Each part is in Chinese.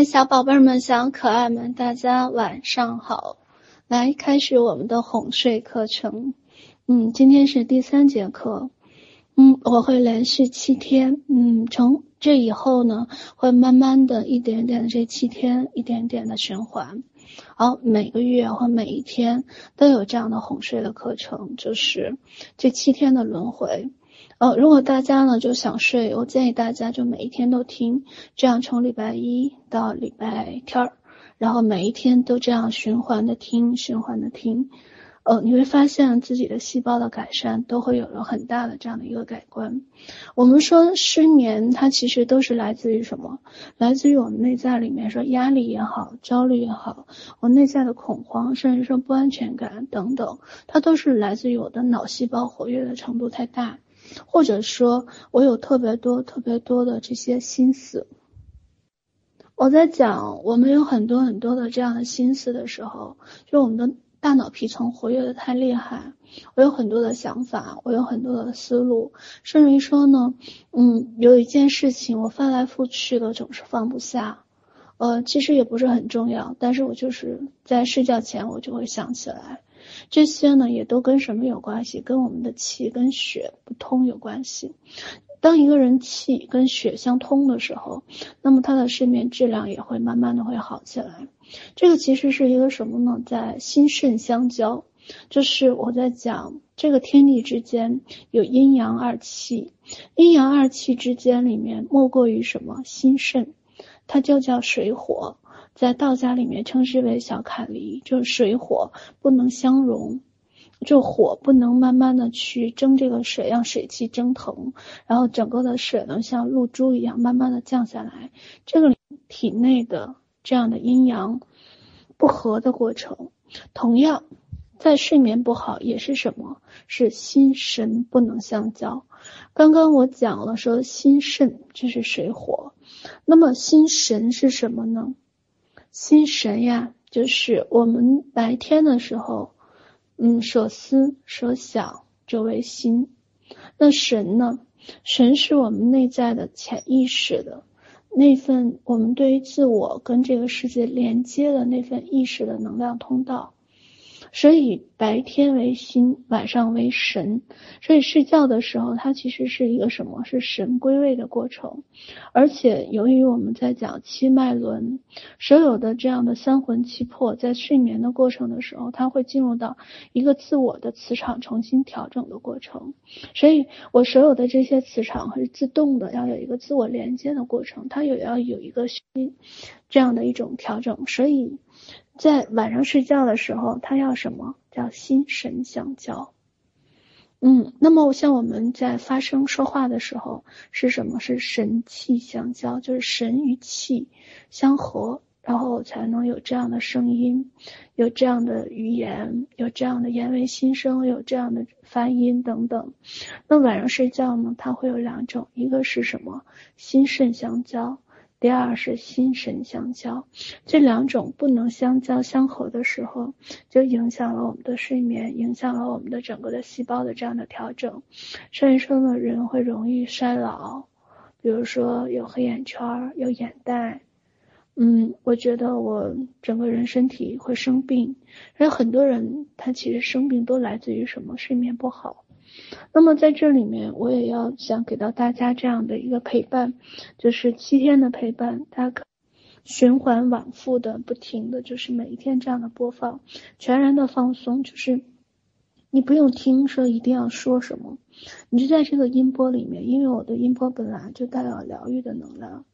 小宝贝们、小可爱们，大家晚上好！来开始我们的哄睡课程。嗯，今天是第三节课。嗯，我会连续七天。嗯，从这以后呢，会慢慢的一点点的这七天，一点点的循环。好，每个月或每一天都有这样的哄睡的课程，就是这七天的轮回。呃，如果大家呢就想睡，我建议大家就每一天都听，这样从礼拜一到礼拜天儿，然后每一天都这样循环的听，循环的听，呃，你会发现自己的细胞的改善都会有了很大的这样的一个改观。我们说失眠，它其实都是来自于什么？来自于我们内在里面说压力也好，焦虑也好，我内在的恐慌，甚至说不安全感等等，它都是来自于我的脑细胞活跃的程度太大。或者说，我有特别多、特别多的这些心思。我在讲我们有很多很多的这样的心思的时候，就我们的大脑皮层活跃的太厉害。我有很多的想法，我有很多的思路，甚至于说呢，嗯，有一件事情我翻来覆去的总是放不下。呃，其实也不是很重要，但是我就是在睡觉前我就会想起来。这些呢，也都跟什么有关系？跟我们的气跟血不通有关系。当一个人气跟血相通的时候，那么他的睡眠质量也会慢慢的会好起来。这个其实是一个什么呢？在心肾相交，就是我在讲这个天地之间有阴阳二气，阴阳二气之间里面莫过于什么？心肾，它就叫水火。在道家里面称之为小坎离，就是水火不能相容，就火不能慢慢的去蒸这个水，让水汽蒸腾，然后整个的水呢像露珠一样慢慢的降下来，这个体内的这样的阴阳不和的过程，同样在睡眠不好也是什么？是心神不能相交。刚刚我讲了说心肾就是水火，那么心神是什么呢？心神呀，就是我们白天的时候，嗯，所思所想就为心。那神呢？神是我们内在的潜意识的那份，我们对于自我跟这个世界连接的那份意识的能量通道。所以白天为心，晚上为神。所以睡觉的时候，它其实是一个什么？是神归位的过程。而且由于我们在讲七脉轮，所有的这样的三魂七魄，在睡眠的过程的时候，它会进入到一个自我的磁场重新调整的过程。所以我所有的这些磁场是自动的，要有一个自我连接的过程，它也要有一个心这样的一种调整。所以。在晚上睡觉的时候，他要什么？叫心神相交。嗯，那么像我们在发声说话的时候，是什么？是神气相交，就是神与气相合，然后才能有这样的声音，有这样的语言，有这样的言为心声，有这样的发音等等。那晚上睡觉呢，它会有两种，一个是什么？心肾相交。第二是心神相交，这两种不能相交相合的时候，就影响了我们的睡眠，影响了我们的整个的细胞的这样的调整。所以说呢，人会容易衰老，比如说有黑眼圈、有眼袋。嗯，我觉得我整个人身体会生病，而很多人他其实生病都来自于什么？睡眠不好。那么在这里面，我也要想给到大家这样的一个陪伴，就是七天的陪伴，它可循环往复的，不停的就是每一天这样的播放，全然的放松，就是你不用听说一定要说什么，你就在这个音波里面，因为我的音波本来就带有疗愈的能量。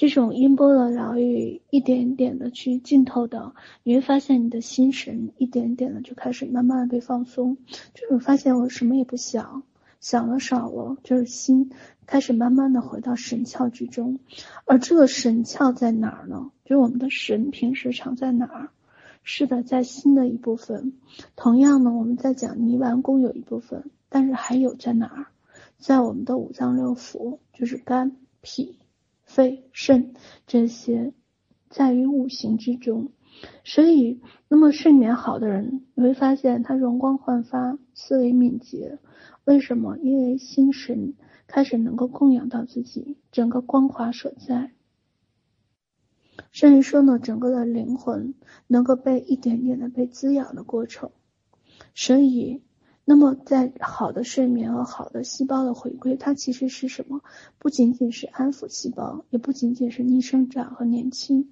这种音波的疗愈，一点点的去浸透的，你会发现你的心神一点点的就开始慢慢的被放松，就是发现我什么也不想，想的少了，就是心开始慢慢的回到神窍之中，而这个神窍在哪儿呢？就是我们的神平时常在哪儿？是的，在心的一部分。同样呢，我们在讲泥丸宫有一部分，但是还有在哪儿？在我们的五脏六腑，就是肝、脾。肺、肾这些在于五行之中，所以那么睡眠好的人，你会发现他容光焕发，思维敏捷。为什么？因为心神开始能够供养到自己，整个光华所在。甚至说呢，整个的灵魂能够被一点点的被滋养的过程。所以，那么在好的睡眠和好的细胞的回归，它其实是什么？不仅仅是安抚细胞，也不仅仅是逆生长和年轻，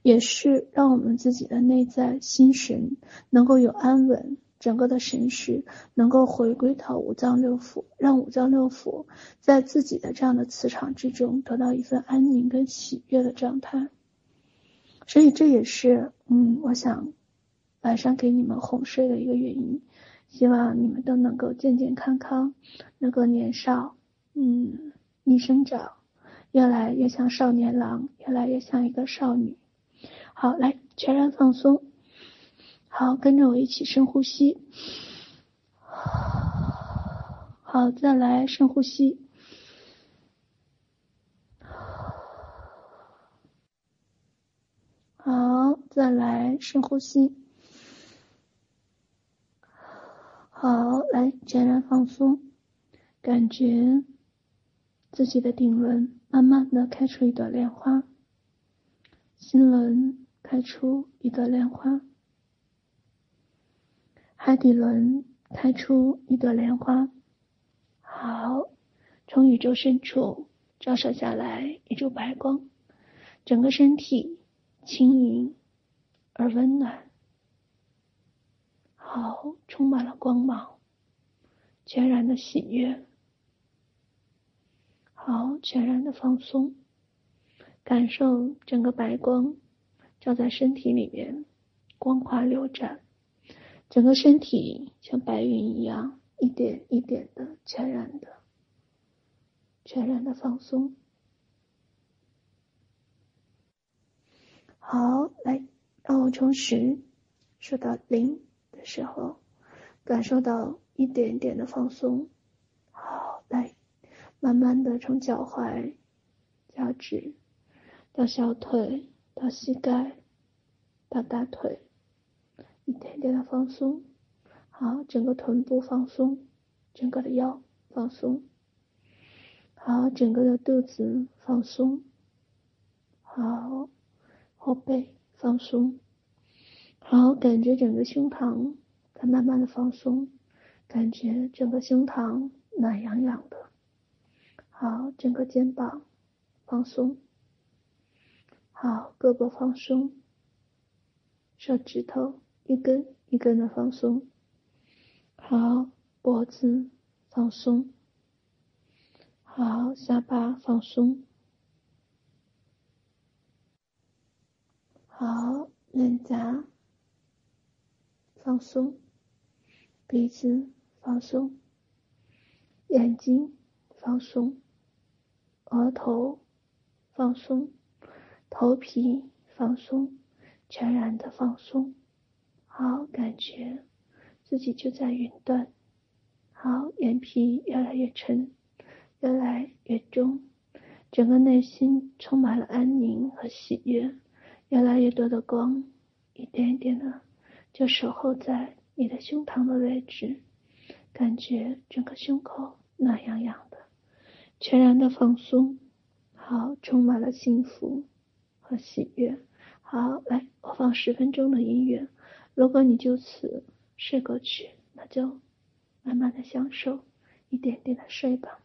也是让我们自己的内在心神能够有安稳。整个的神识能够回归到五脏六腑，让五脏六腑在自己的这样的磁场之中得到一份安宁跟喜悦的状态。所以这也是，嗯，我想晚上给你们哄睡的一个原因。希望你们都能够健健康康，能够年少，嗯，逆生长，越来越像少年郎，越来越像一个少女。好，来，全然放松。好，跟着我一起深呼吸。好，再来深呼吸。好，再来深呼吸。好，来全然放松，感觉自己的顶轮慢慢的开出一朵莲花，心轮开出一朵莲花。海底轮开出一朵莲花，好，从宇宙深处照射下来一束白光，整个身体轻盈而温暖，好，充满了光芒，全然的喜悦，好，全然的放松，感受整个白光照在身体里面，光华流转。整个身体像白云一样，一点一点的全然的、全然的放松。好，来，让我从十数到零时候，感受到一点点的放松。好，来，慢慢的从脚踝、脚趾到小腿，到膝盖，到大腿。一点点的放松，好，整个臀部放松，整个的腰放松，好，整个的肚子放松，好，后背放松，好，感觉整个胸膛在慢慢的放松，感觉整个胸膛暖洋洋的，好，整个肩膀放松，好，胳膊放松，手指头。一根一根的放松，好，脖子放松，好，下巴放松，好，脸颊放松，鼻子放松，眼睛放松，额头放松，头皮放松，全然的放松。好，感觉自己就在云端。好，眼皮越来越沉，越来越重，整个内心充满了安宁和喜悦，越来越多的光，一点一点的就守候在你的胸膛的位置，感觉整个胸口暖洋洋的，全然的放松。好，充满了幸福和喜悦。好，来，我放十分钟的音乐。如果你就此睡过去，那就慢慢的享受，一点点的睡吧。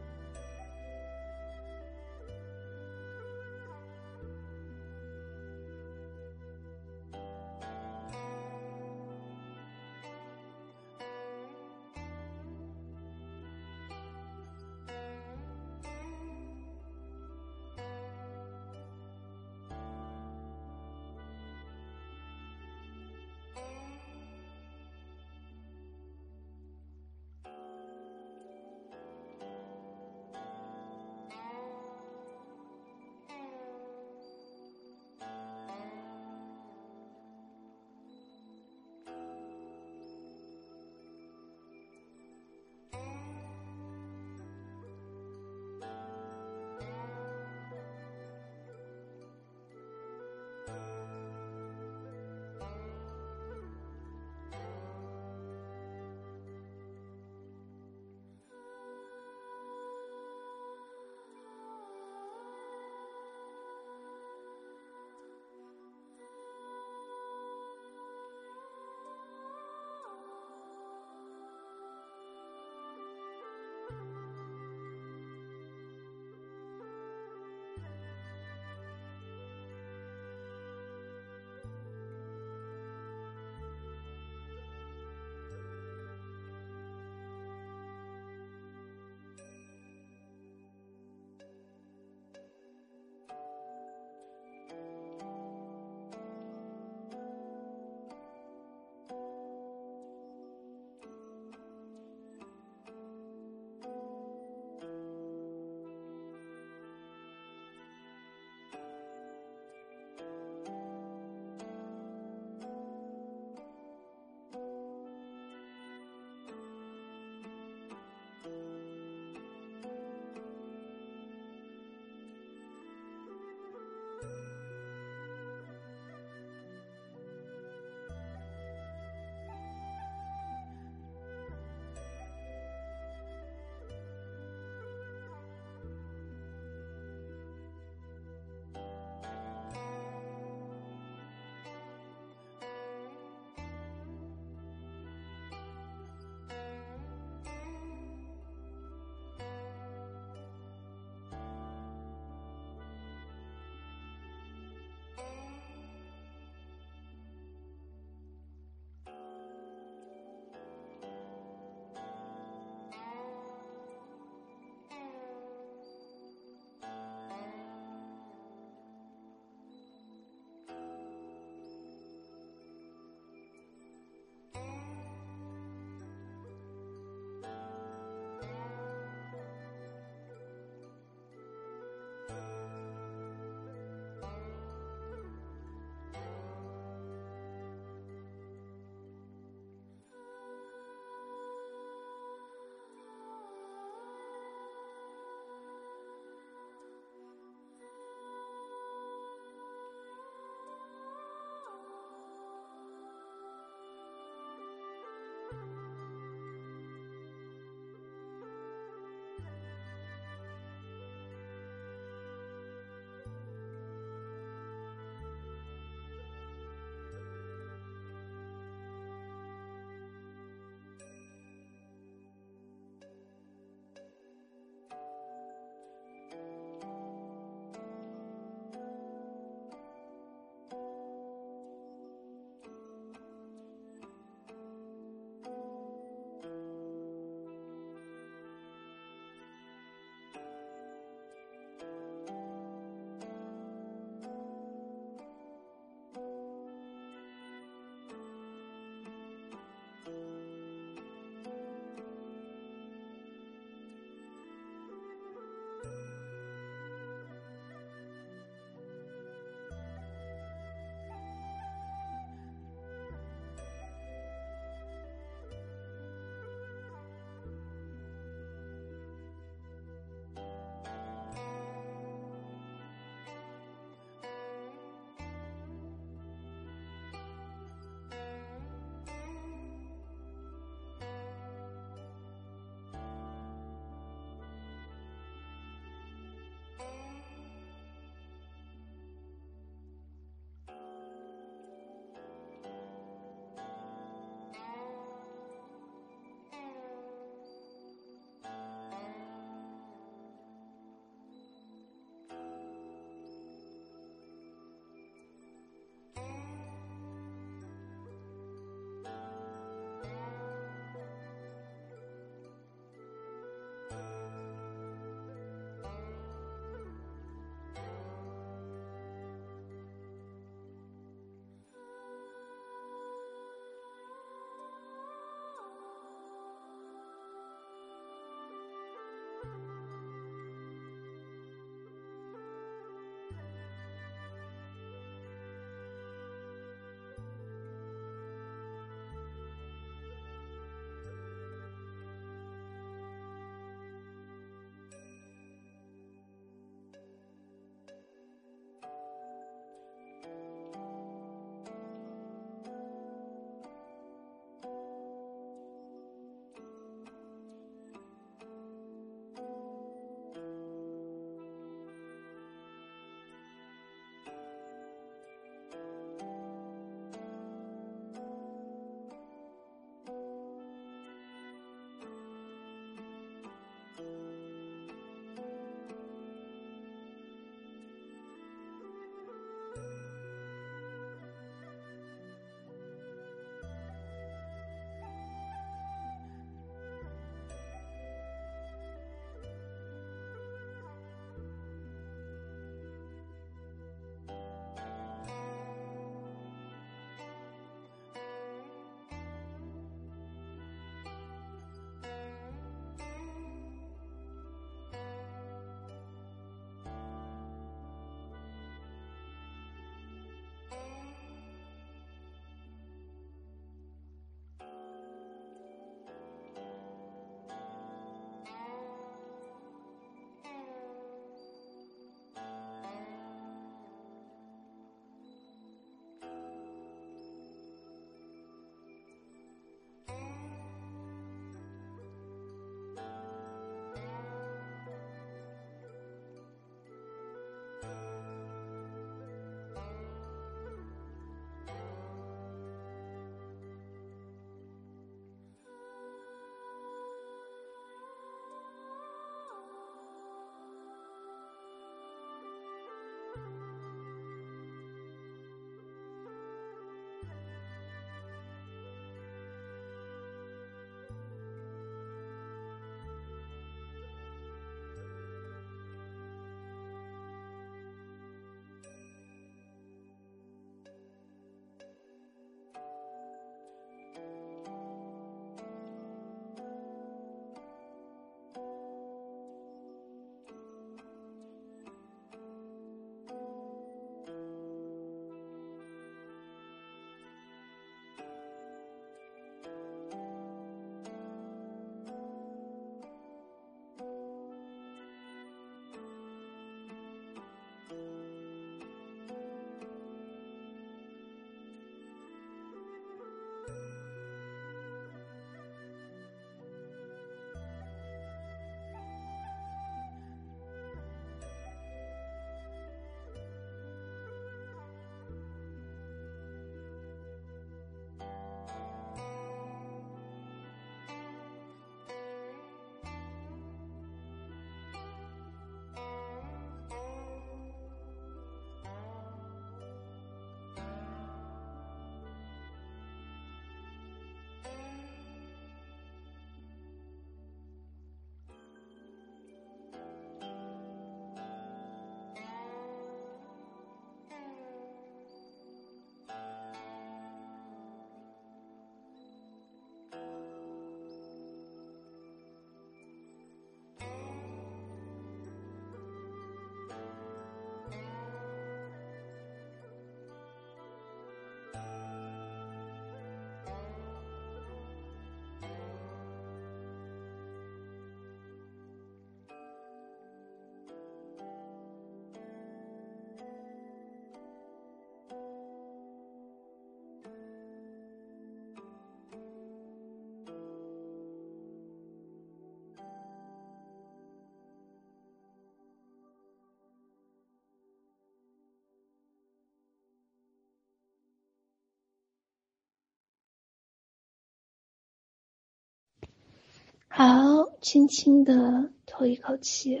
好，轻轻的吐一口气，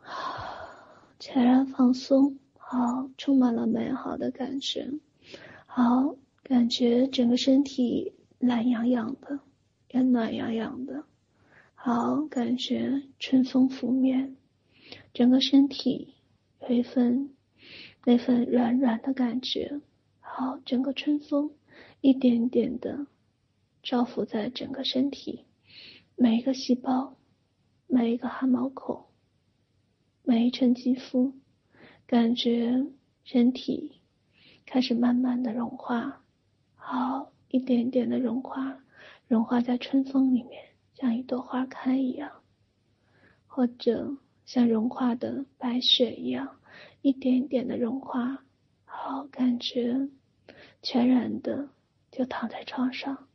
全然放松，好，充满了美好的感觉，好，感觉整个身体懒洋洋的，也暖洋洋的，好，感觉春风拂面，整个身体有一份那份软软的感觉，好，整个春风一点点的照拂在整个身体。每一个细胞，每一个汗毛孔，每一层肌肤，感觉身体开始慢慢的融化，好，一点点的融化，融化在春风里面，像一朵花开一样，或者像融化的白雪一样，一点点的融化，好，感觉全然的就躺在床上，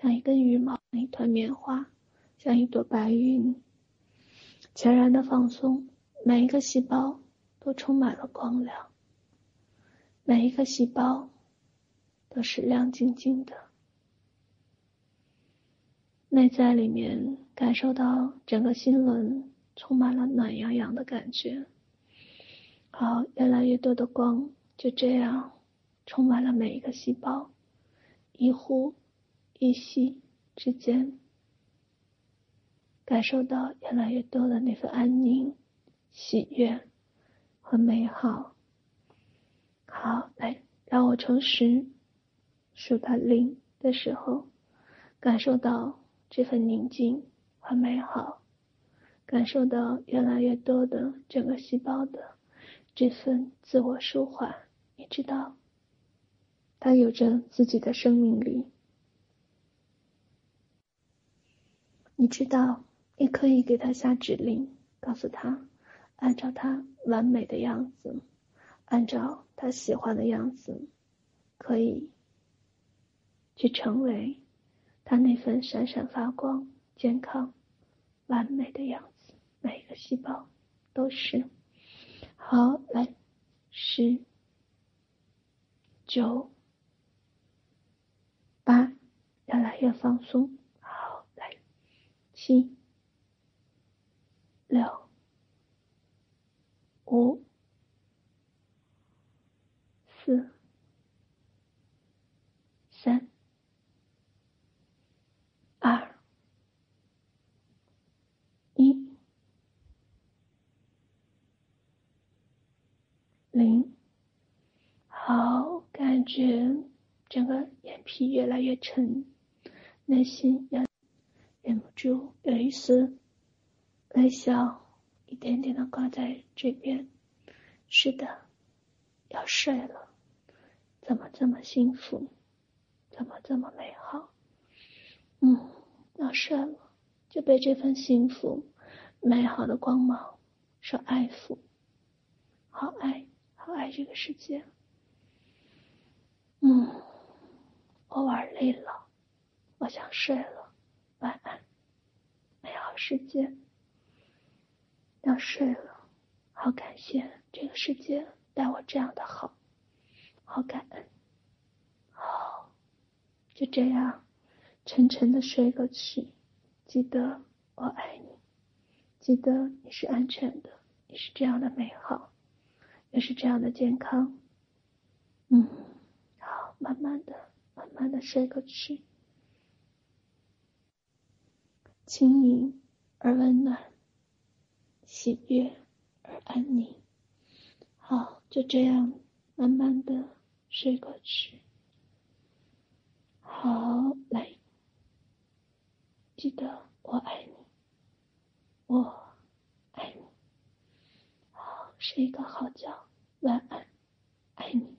像一根羽毛，一团棉花。像一朵白云，全然的放松，每一个细胞都充满了光亮，每一个细胞都是亮晶晶的，内在里面感受到整个心轮充满了暖洋洋的感觉。好，越来越多的光就这样充满了每一个细胞，一呼一吸之间。感受到越来越多的那份安宁、喜悦和美好。好，来，让我从十数到零的时候，感受到这份宁静和美好，感受到越来越多的整个细胞的这份自我舒缓。你知道，它有着自己的生命力。你知道。你可以给他下指令，告诉他，按照他完美的样子，按照他喜欢的样子，可以去成为他那份闪闪发光、健康、完美的样子。每一个细胞都是。好，来，十、九、八，越来越放松。好，来，七。六、五、四、三、二、一、零。好，感觉整个眼皮越来越沉，内心也忍不住有一丝。微笑一点点的挂在这边，是的，要睡了，怎么这么幸福，怎么这么美好？嗯，要睡了，就被这份幸福、美好的光芒所爱抚，好爱，好爱这个世界。嗯，我玩累了，我想睡了，晚安，美好世界。要睡了，好感谢这个世界待我这样的好，好感恩，好，就这样沉沉的睡过去。记得我爱你，记得你是安全的，你是这样的美好，也是这样的健康。嗯，好，慢慢的，慢慢的睡过去，轻盈而温暖。喜悦而安宁。好就这样慢慢的睡过去。好来记得我爱你。我爱你。好睡一个好觉晚安爱你。